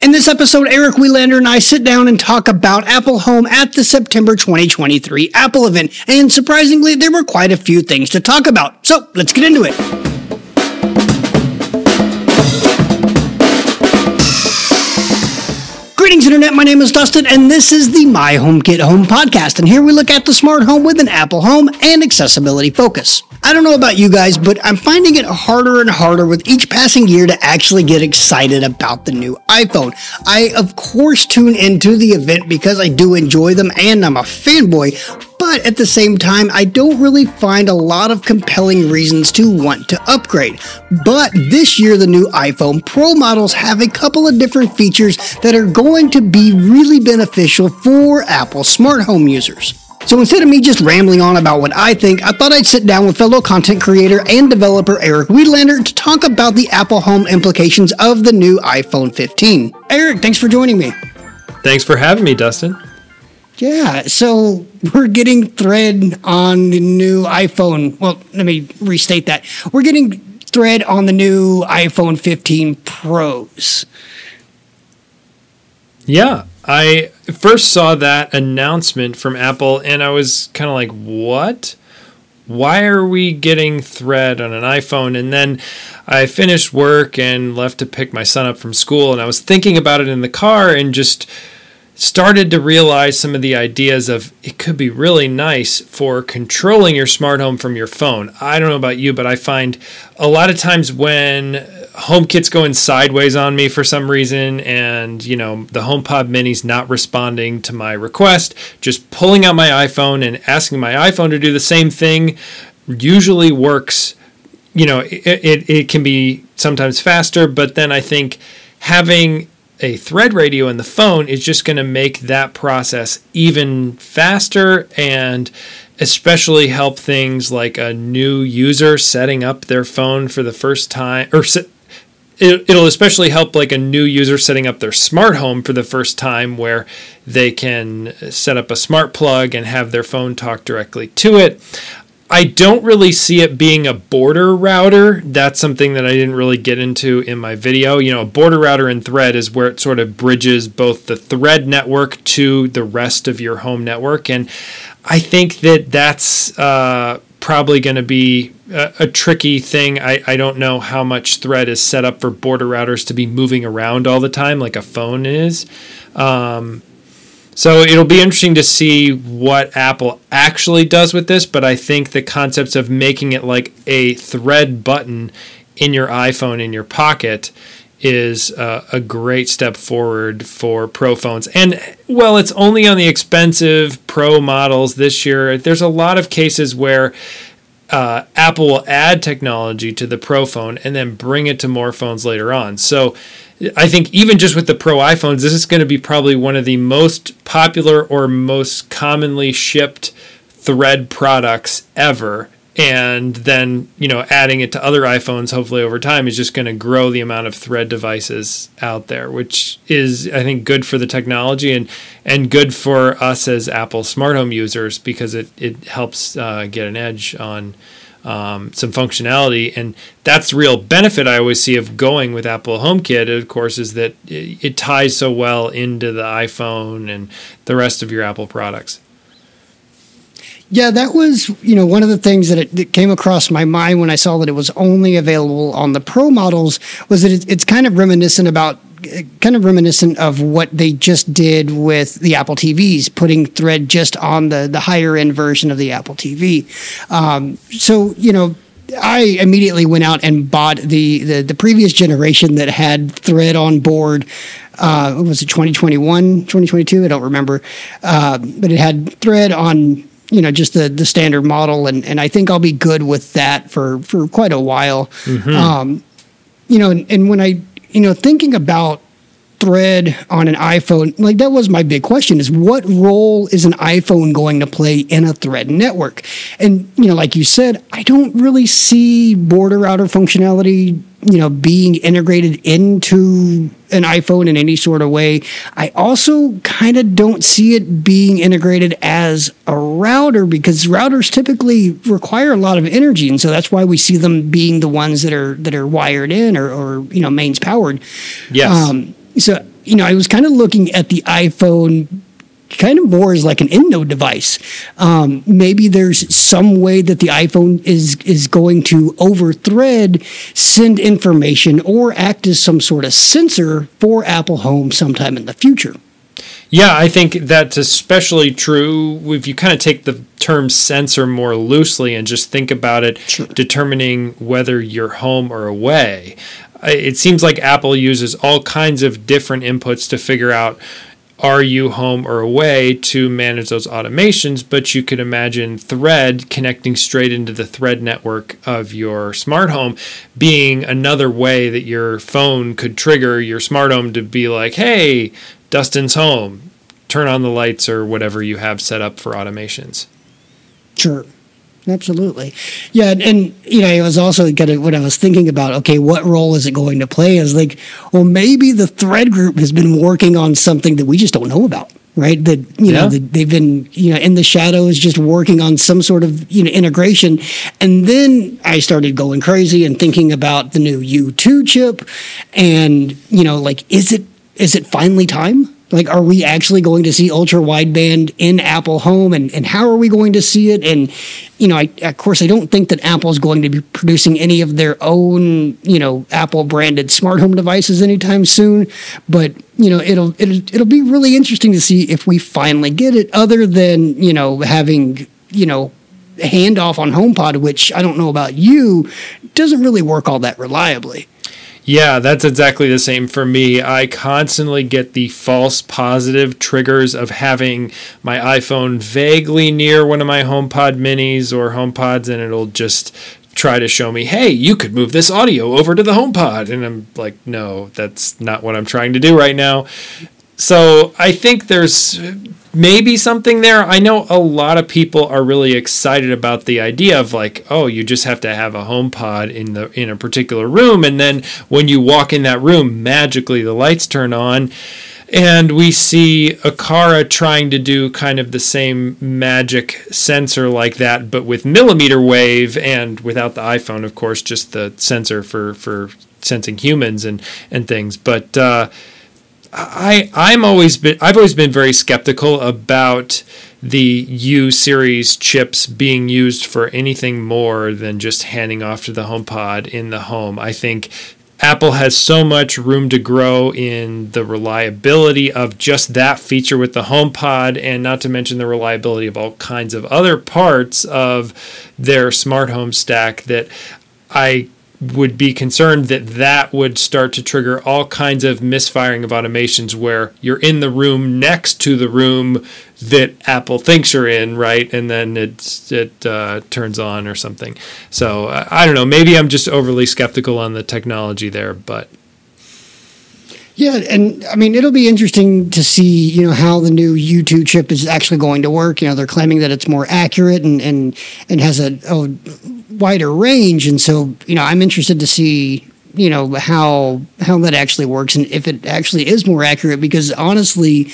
In this episode, Eric Welander and I sit down and talk about Apple Home at the September 2023 Apple event. And surprisingly, there were quite a few things to talk about. So let's get into it. Greetings, Internet. My name is Dustin, and this is the My Home HomeKit Home Podcast. And here we look at the smart home with an Apple Home and accessibility focus. I don't know about you guys, but I'm finding it harder and harder with each passing year to actually get excited about the new iPhone. I, of course, tune into the event because I do enjoy them and I'm a fanboy, but at the same time, I don't really find a lot of compelling reasons to want to upgrade. But this year, the new iPhone Pro models have a couple of different features that are going to be really beneficial for Apple smart home users. So instead of me just rambling on about what I think, I thought I'd sit down with fellow content creator and developer Eric Welander to talk about the Apple Home implications of the new iPhone 15. Eric, thanks for joining me. Thanks for having me, Dustin. Yeah, so we're getting Thread on the new iPhone. Well, let me restate that. We're getting Thread on the new iPhone 15 Pros. Yeah, I first saw that announcement from Apple and I was kind of like, what? Why are we getting Thread on an iPhone? And then I finished work and left to pick my son up from school and I was thinking about it in the car and just started to realize some of the ideas of it could be really nice for controlling your smart home from your phone. I don't know about you, but I find a lot of times when HomeKit's going sideways on me for some reason and, you know, the HomePod mini's not responding to my request, just pulling out my iPhone and asking my iPhone to do the same thing usually works. You know, it, it, it can be sometimes faster, but then I think having a thread radio in the phone is just going to make that process even faster and especially help things like a new user setting up their phone for the first time or it'll especially help like a new user setting up their smart home for the first time where they can set up a smart plug and have their phone talk directly to it I don't really see it being a border router. That's something that I didn't really get into in my video. You know, a border router in Thread is where it sort of bridges both the Thread network to the rest of your home network. And I think that that's uh, probably going to be a, a, tricky thing. I, I don't know how much Thread is set up for border routers to be moving around all the time like a phone is. Um, so it'll be interesting to see what Apple actually does with this, but I think the concepts of making it like a thread button in your iPhone in your pocket is uh, a great step forward for pro phones. And well, it's only on the expensive pro models this year. There's a lot of cases where uh, Apple will add technology to the pro phone and then bring it to more phones later on. So I think even just with the Pro iPhones, this is going to be probably one of the most popular or most commonly shipped Thread products ever. And then, you know, adding it to other iPhones, hopefully over time, is just going to grow the amount of Thread devices out there, which is, I think, good for the technology and and good for us as Apple smart home users because it it helps uh, get an edge on um, some functionality. And that's real benefit I always see of going with Apple HomeKit, of course, is that it, it ties so well into the iPhone and the rest of your Apple products. Yeah, that was you know one of the things that, it, that came across my mind when I saw that it was only available on the Pro models was that it, it's kind of reminiscent about kind of reminiscent of what they just did with the Apple TVs, putting Thread just on the the higher end version of the Apple TV. Um, so you know. I immediately went out and bought the, the, the previous generation that had Thread on board. Uh, was it 2021, 2022? I don't remember. Uh, but it had Thread on you know just the the standard model and and I think I'll be good with that for for quite a while. Mm-hmm. Um, you know, and, and, when I you know, thinking about thread on an iPhone, like that was my big question is what role is an iPhone going to play in a thread network? And, you know, like you said, I don't really see border router functionality, you know, being integrated into an iPhone in any sort of way. I also kind of don't see it being integrated as a router because routers typically require a lot of energy, and so that's why we see them being the ones that are that are wired in or, or you know mains powered. Yes. Um, so you know, I was kind of looking at the iPhone kind of more as like an end node device. Um, maybe there's some way that the iPhone is is going to over thread send information or act as some sort of sensor for Apple Home sometime in the future. Yeah, I think that's especially true if you kind of take the term sensor more loosely and just think about it sure. determining whether you're home or away. It seems like Apple uses all kinds of different inputs to figure out are you home or away to manage those automations but you could imagine thread connecting straight into the thread network of your smart home being another way that your phone could trigger your smart home to be like hey dustin's home. Turn on the lights or whatever you have set up for automations. Sure absolutely. Yeah, and, and, you know, it was also kind of what I was thinking about. Okay, what role is it going to play? Is like, well, maybe the thread group has been working on something that we just don't know about. Right, that you yeah. know that they've been you know in the shadows just working on some sort of you know integration, and then I started going crazy and thinking about the new U2 chip, and you know like is it is it finally time? Like, are we actually going to see ultra wideband in Apple Home, and, and how are we going to see it? And you know, I, of course, I don't think that Apple is going to be producing any of their own, you know, Apple branded smart home devices anytime soon. But you know, it'll it'll it'll be really interesting to see if we finally get it. Other than you know having you know handoff on HomePod, which I don't know about you, doesn't really work all that reliably. Yeah, that's exactly the same for me. I constantly get the false positive triggers of having my iPhone vaguely near one of my HomePod minis or HomePods, and it'll just try to show me, hey, you could move this audio over to the HomePod. And I'm like, no, that's not what I'm trying to do right now. So I think there's maybe something there. I know a lot of people are really excited about the idea of like, oh, you just have to have a home pod in the in a particular room and then when you walk in that room, magically the lights turn on. And we see Aqara trying to do kind of the same magic sensor like that, but with millimeter wave and without the iPhone, of course, just the sensor for, for sensing humans and, and things. But uh, I I'm always been I've always been very skeptical about the U series chips being used for anything more than just handing off to the HomePod in the home. I think Apple has so much room to grow in the reliability of just that feature with the HomePod, and not to mention the reliability of all kinds of other parts of their smart home stack that I would be concerned that that would start to trigger all kinds of misfiring of automations where you're in the room next to the room that Apple thinks you're in, right? And then it it uh, turns on or something. So I don't know. Maybe I'm just overly skeptical on the technology there, but yeah, and I mean it'll be interesting to see, you know, how the new U2 chip is actually going to work. You know, they're claiming that it's more accurate and and and has a, a wider range, and so you know, I'm interested to see you know how how that actually works and if it actually is more accurate. Because honestly,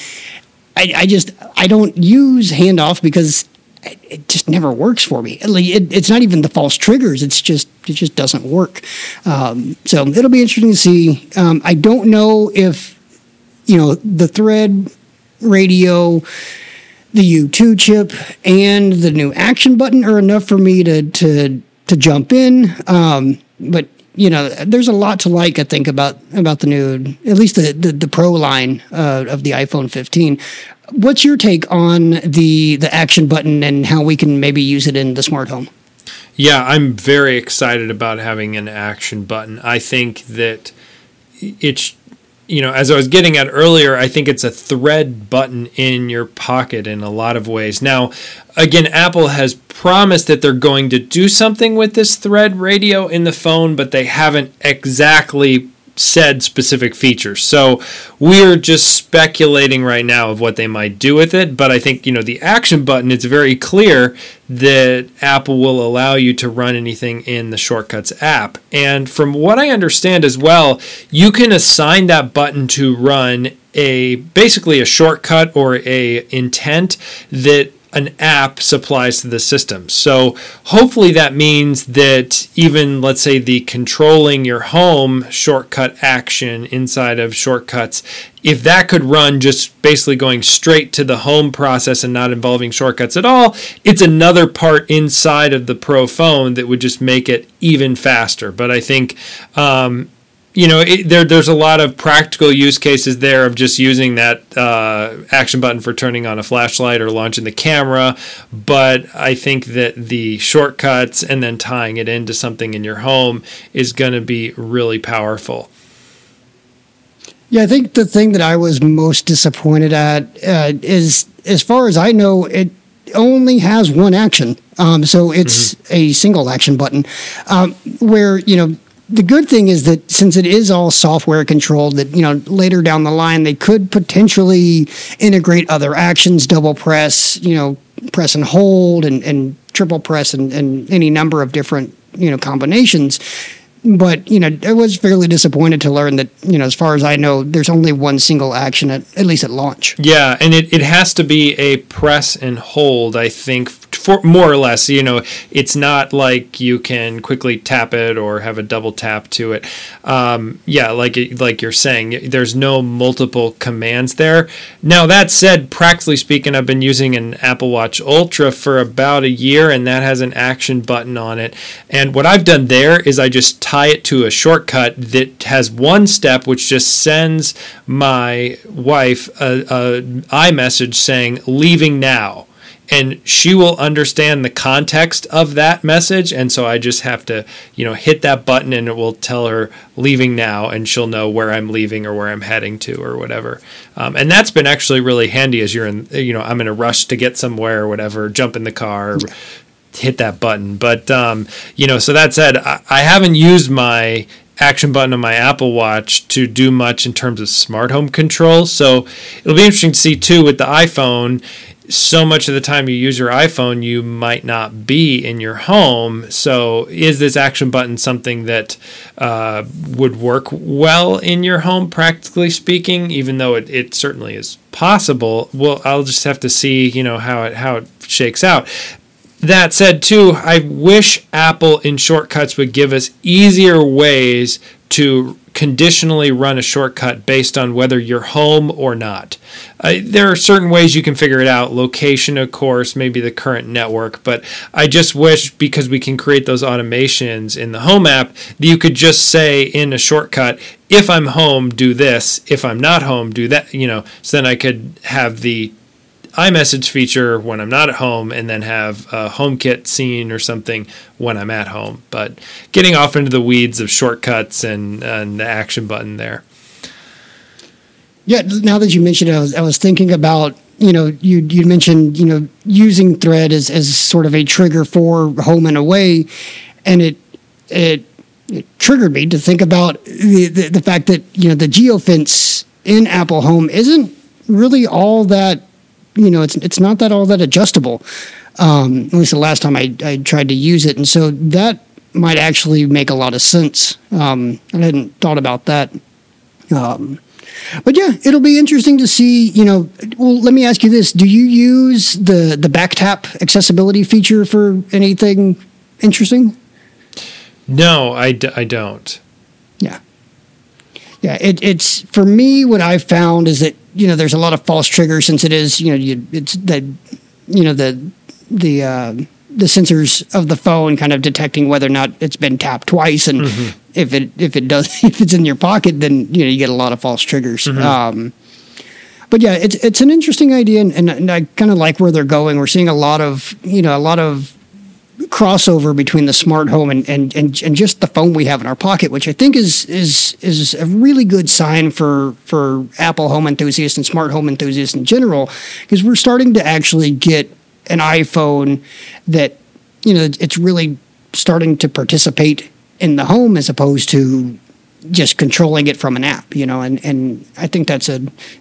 I, I just I don't use handoff because it just never works for me. It, it's not even the false triggers. It's just it just doesn't work. Um, so it'll be interesting to see. Um, I don't know if you know the thread radio, the U2 chip, and the new action button are enough for me to to to jump in. Um, but you know, there's a lot to like. I think about about the new, at least the the, the Pro line uh, of the iPhone 15. What's your take on the the action button and how we can maybe use it in the smart home? Yeah, I'm very excited about having an action button. I think that it's you know, as I was getting at earlier, I think it's a thread button in your pocket in a lot of ways. Now, again, Apple has promised that they're going to do something with this thread radio in the phone, but they haven't exactly said specific features. So we're just speculating right now of what they might do with it. But I think, you know, the action button, it's very clear that Apple will allow you to run anything in the Shortcuts app. And from what I understand as well, you can assign that button to run a basically a shortcut or a intent that an app supplies to the system. So hopefully that means that even let's say the controlling your home shortcut action inside of shortcuts if that could run just basically going straight to the home process and not involving shortcuts at all, it's another part inside of the Pro phone that would just make it even faster. But I think um, you know, it, there there's a lot of practical use cases there of just using that uh, action button for turning on a flashlight or launching the camera. But I think that the shortcuts and then tying it into something in your home is going to be really powerful. Yeah, I think the thing that I was most disappointed at uh, is, as far as I know, it only has one action. Um, so it's mm-hmm. a single action button, um, where you know the good thing is that since it is all software controlled, that you know later down the line they could potentially integrate other actions, double press, you know, press and hold, and, and triple press, and, and any number of different you know combinations but you know, I was fairly disappointed to learn that you know, as far as I know, there's only one single action at at least at launch. Yeah, and it, it has to be a press and hold. I think for more or less, you know, it's not like you can quickly tap it or have a double tap to it. Um, yeah, like like you're saying, there's no multiple commands there. Now that said, practically speaking, I've been using an Apple Watch Ultra for about a year, and that has an action button on it. And what I've done there is I just tie it to a shortcut that has one step, which just sends my wife a, a iMessage saying "leaving now." And she will understand the context of that message. And so i just have to you know hit that button and it will tell her leaving now and she'll know where i'm leaving or where i'm heading to or whatever. Um, and that's been actually really handy as you're in you know i'm in a rush to get somewhere or whatever jump in the car hit that button. But um, you know so that said I, I haven't used my action button on my Apple Watch to do much in terms of smart home control. So it'll be interesting to see too with the iPhone so much of the time you use your iPhone, you might not be in your home. So, is this action button something that uh, would work well in your home, practically speaking? Even though it, it certainly is possible. Well, I'll just have to see, you know, how it how it shakes out. That said, too, I wish Apple in shortcuts would give us easier ways to conditionally run a shortcut based on whether you're home or not. Uh, there are certain ways you can figure it out. Location, of course, maybe the current network, but I just wish because we can create those automations in the home app that you could just say in a shortcut, if I'm home, do this. If I'm not home, do that. You know, so then I could have the iMessage feature when I'm not at home, and then have a HomeKit scene or something when I'm at home. But getting off into the weeds of shortcuts and, and the action button there. Yeah, now that you mentioned it, I was, I was thinking about you know you you mentioned you know using Thread as as sort of a trigger for home and away, and it it, it triggered me to think about the, the the fact that you know the geofence in Apple Home isn't really all that you know, it's it's not that all that adjustable. Um, at least the last time I, I tried to use it, and so that might actually make a lot of sense. Um, I hadn't thought about that. Um, but yeah, it'll be interesting to see. You know, well, let me ask you this: Do you use the the back tap accessibility feature for anything interesting? No, I d- I don't. Yeah, yeah. It, it's for me. What I've found is that you know, there's a lot of false triggers since it is, you know, you, it's the, you know, the, the, uh, the sensors of the phone kind of detecting whether or not it's been tapped twice, and mm-hmm. if it if it does if it's in your pocket, then you know you get a lot of false triggers. Mm-hmm. Um, but yeah, it's it's an interesting idea, and, and, and I kind of like where they're going. We're seeing a lot of you know a lot of crossover between the smart home and, and, and, and just the phone we have in our pocket, which I think is is is a really good sign for for Apple home enthusiasts and smart home enthusiasts in general, because we're starting to actually get an iPhone that you know it's really starting to participate in the home as opposed to just controlling it from an app, you know, and, and I think that's a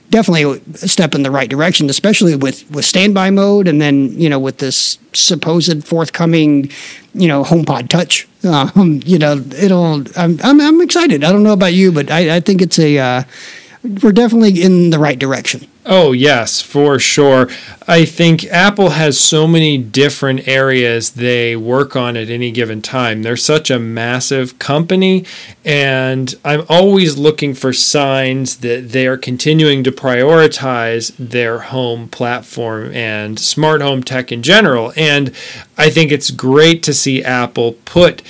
definitely a step in the right direction, especially with, with standby mode and then, you know, with this supposed forthcoming, you know, HomePod Touch. Um, you know, it'll, I'm, I'm, I'm, excited. I don't know about you, but I, I think it's a, uh, we're definitely in the right direction. Oh, yes, for sure. I think Apple has so many different areas they work on at any given time. They're such a massive company, and I'm always looking for signs that they are continuing to prioritize their home platform and smart home tech in general. And I think it's great to see Apple put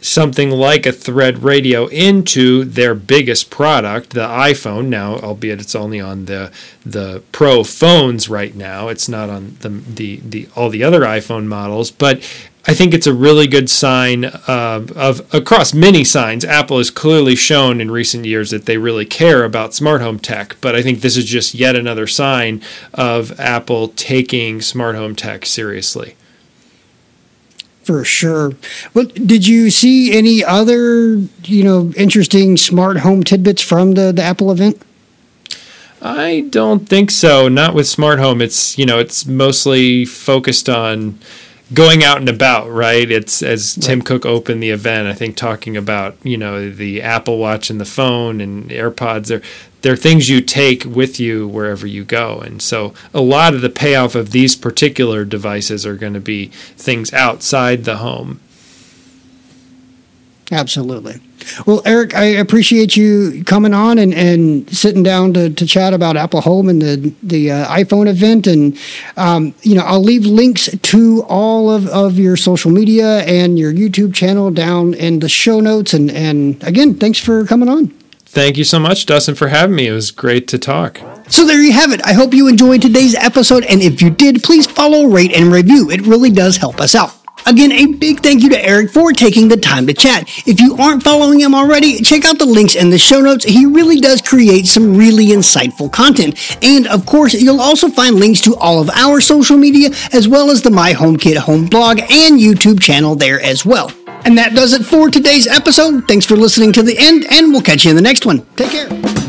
something like a thread radio into their biggest product, the iPhone. Now, albeit it's only on the the Pro phones right now, it's not on the the, the all the other iPhone models, but. I think it's a really good sign uh, of across many signs. Apple has clearly shown in recent years that they really care about smart home tech, but I think this is just yet another sign of Apple taking smart home tech seriously for sure. Well, did you see any other, you know, interesting smart home tidbits from the, the Apple event? I don't think so. Not with smart home. It's you know it's mostly focused on going out and about, right? It's as Tim right. Cook opened the event, I think talking about, you know, the Apple Watch and the phone and AirPods. They're they're things you take with you wherever you go. And so a lot of the payoff of these particular devices are going to be things outside the home. Absolutely. Well, Eric, I appreciate you coming on and, and sitting down to, to chat about Apple Home and the the uh, iPhone event. And um, you know, I'll leave links to all of, of your social media and your YouTube channel down in the show notes. And and again, thanks for coming on. Thank you so much, Dustin, for having me. It was great to talk. So there you have it. I hope you enjoyed today's episode, and if you did, please follow, rate, and review. It really does help us out. Again, a big thank you to Eric for taking the time to chat. If you aren't following him already, check out the links in the show notes. He really does create some really insightful content. And of course, you'll also find links to all of our social media, as well as the My Home HomeKit home blog and YouTube channel there as well. And that does it for today's episode. Thanks for listening to the end, and we'll catch you in the next one. Take care.